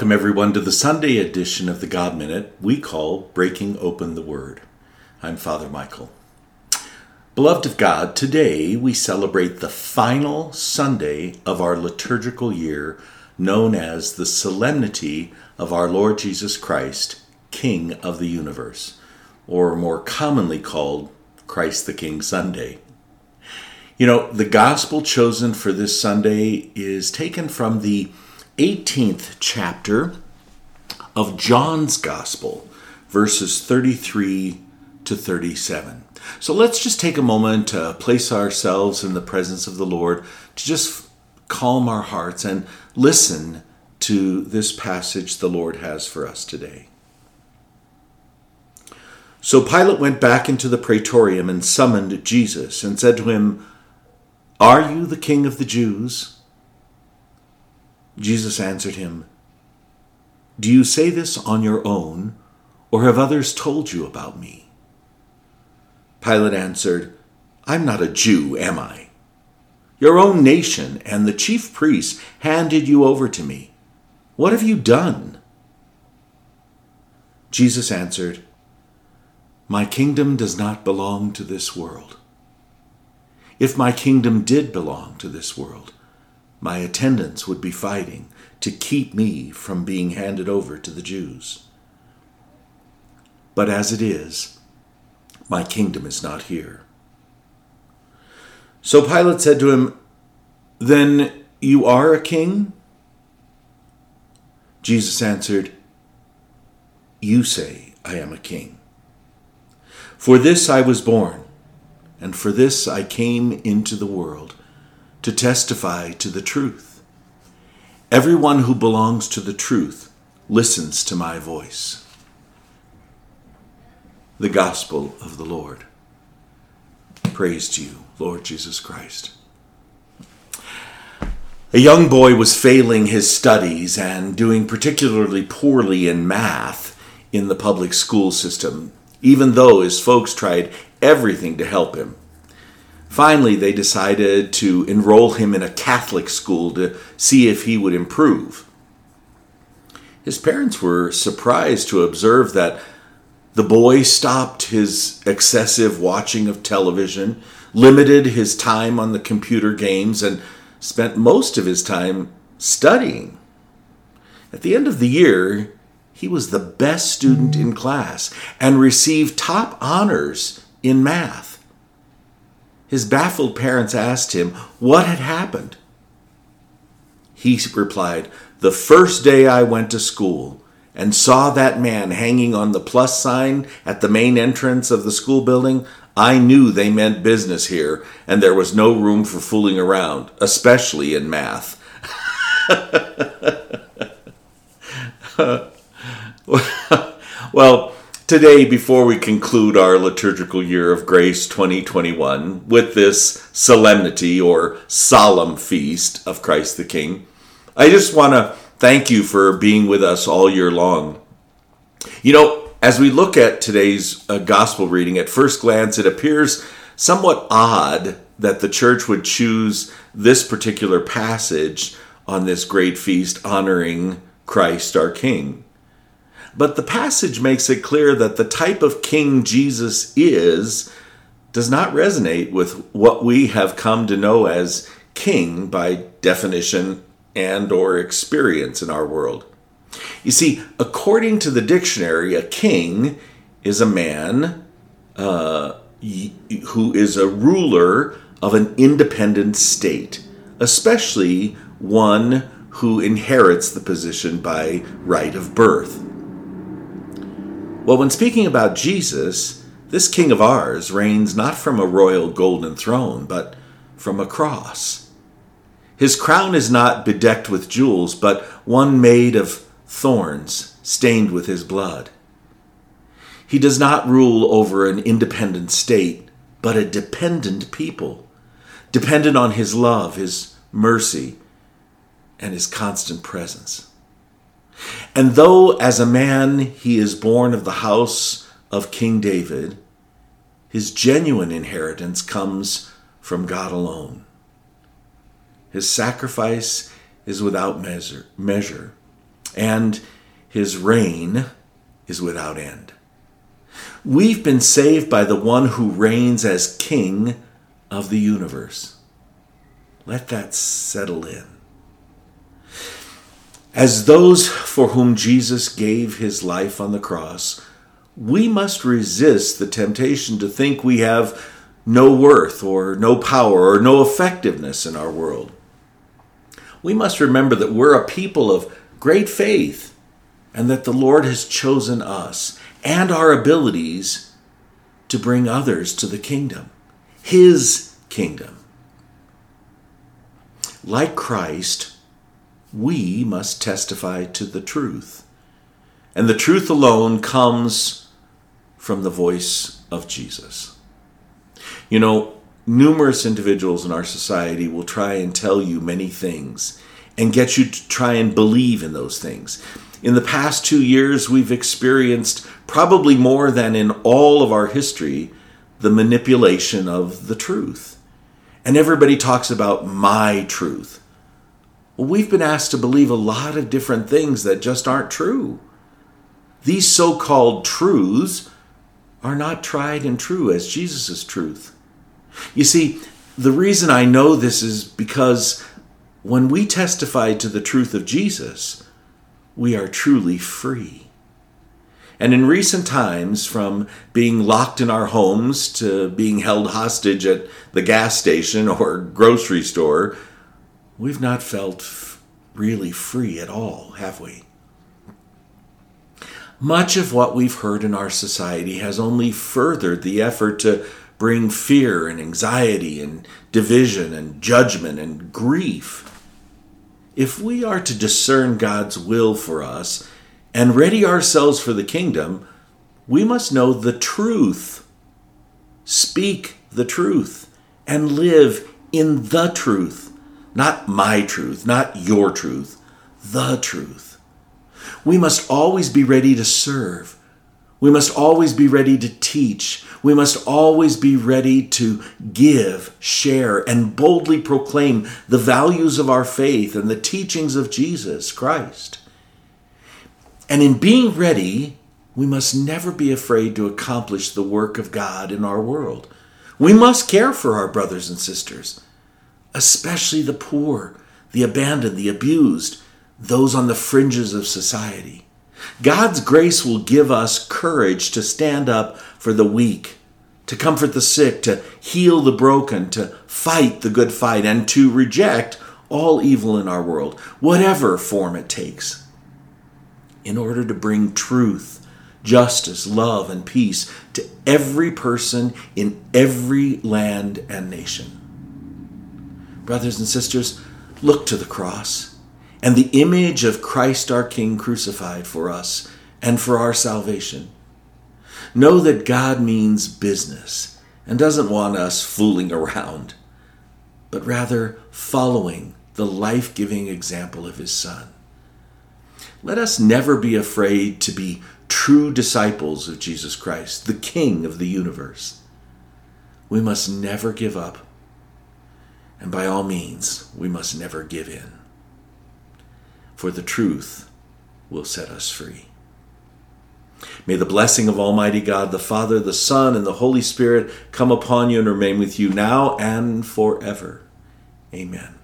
Welcome, everyone, to the Sunday edition of the God Minute we call Breaking Open the Word. I'm Father Michael. Beloved of God, today we celebrate the final Sunday of our liturgical year, known as the Solemnity of our Lord Jesus Christ, King of the Universe, or more commonly called Christ the King Sunday. You know, the gospel chosen for this Sunday is taken from the 18th chapter of John's Gospel, verses 33 to 37. So let's just take a moment to place ourselves in the presence of the Lord, to just calm our hearts and listen to this passage the Lord has for us today. So Pilate went back into the praetorium and summoned Jesus and said to him, Are you the king of the Jews? Jesus answered him, Do you say this on your own, or have others told you about me? Pilate answered, I'm not a Jew, am I? Your own nation and the chief priests handed you over to me. What have you done? Jesus answered, My kingdom does not belong to this world. If my kingdom did belong to this world, my attendants would be fighting to keep me from being handed over to the Jews. But as it is, my kingdom is not here. So Pilate said to him, Then you are a king? Jesus answered, You say I am a king. For this I was born, and for this I came into the world to testify to the truth. Everyone who belongs to the truth listens to my voice. The Gospel of the Lord. Praise to you, Lord Jesus Christ. A young boy was failing his studies and doing particularly poorly in math in the public school system, even though his folks tried everything to help him. Finally, they decided to enroll him in a Catholic school to see if he would improve. His parents were surprised to observe that the boy stopped his excessive watching of television, limited his time on the computer games, and spent most of his time studying. At the end of the year, he was the best student in class and received top honors in math. His baffled parents asked him what had happened. He replied, The first day I went to school and saw that man hanging on the plus sign at the main entrance of the school building, I knew they meant business here and there was no room for fooling around, especially in math. well, Today, before we conclude our liturgical year of grace 2021 with this solemnity or solemn feast of Christ the King, I just want to thank you for being with us all year long. You know, as we look at today's uh, gospel reading, at first glance, it appears somewhat odd that the church would choose this particular passage on this great feast honoring Christ our King. But the passage makes it clear that the type of king Jesus is does not resonate with what we have come to know as king by definition and or experience in our world. You see, according to the dictionary, a king is a man uh, who is a ruler of an independent state, especially one who inherits the position by right of birth. Well, when speaking about Jesus, this king of ours reigns not from a royal golden throne, but from a cross. His crown is not bedecked with jewels, but one made of thorns stained with his blood. He does not rule over an independent state, but a dependent people, dependent on his love, his mercy, and his constant presence. And though as a man he is born of the house of King David, his genuine inheritance comes from God alone. His sacrifice is without measure, measure, and his reign is without end. We've been saved by the one who reigns as King of the universe. Let that settle in. As those for whom Jesus gave his life on the cross, we must resist the temptation to think we have no worth or no power or no effectiveness in our world. We must remember that we're a people of great faith and that the Lord has chosen us and our abilities to bring others to the kingdom, His kingdom. Like Christ, we must testify to the truth. And the truth alone comes from the voice of Jesus. You know, numerous individuals in our society will try and tell you many things and get you to try and believe in those things. In the past two years, we've experienced probably more than in all of our history the manipulation of the truth. And everybody talks about my truth. Well, we've been asked to believe a lot of different things that just aren't true. These so called truths are not tried and true as Jesus' truth. You see, the reason I know this is because when we testify to the truth of Jesus, we are truly free. And in recent times, from being locked in our homes to being held hostage at the gas station or grocery store, we've not felt really free at all, have we? Much of what we've heard in our society has only furthered the effort to bring fear and anxiety and division and judgment and grief. If we are to discern God's will for us and ready ourselves for the kingdom, we must know the truth, speak the truth, and live in the truth. Not my truth, not your truth, the truth. We must always be ready to serve. We must always be ready to teach. We must always be ready to give, share, and boldly proclaim the values of our faith and the teachings of Jesus Christ. And in being ready, we must never be afraid to accomplish the work of God in our world. We must care for our brothers and sisters, especially the poor, the abandoned, the abused, those on the fringes of society. God's grace will give us courage to stand up for the weak, to comfort the sick, to heal the broken, to fight the good fight, and to reject all evil in our world, whatever form it takes, in order to bring truth, justice, love, and peace to every person in every land and nation. Brothers and sisters, look to the cross and the image of Christ our King crucified for us and for our salvation. Know that God means business and doesn't want us fooling around, but rather following the life giving example of His Son. Let us never be afraid to be true disciples of Jesus Christ, the King of the universe. We must never give up, and by all means, we must never give in for the truth will set us free. May the blessing of Almighty God, the Father, the Son, and the Holy Spirit come upon you and remain with you now and forever. Amen.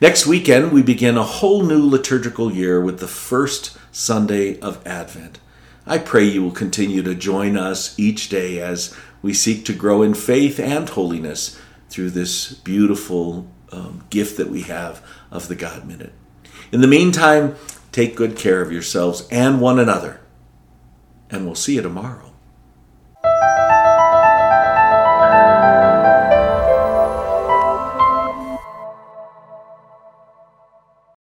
Next weekend, we begin a whole new liturgical year with the first Sunday of Advent. I pray you will continue to join us each day as we seek to grow in faith and holiness through this beautiful um, gift that we have of the God Minute. In the meantime, take good care of yourselves and one another. And we'll see you tomorrow.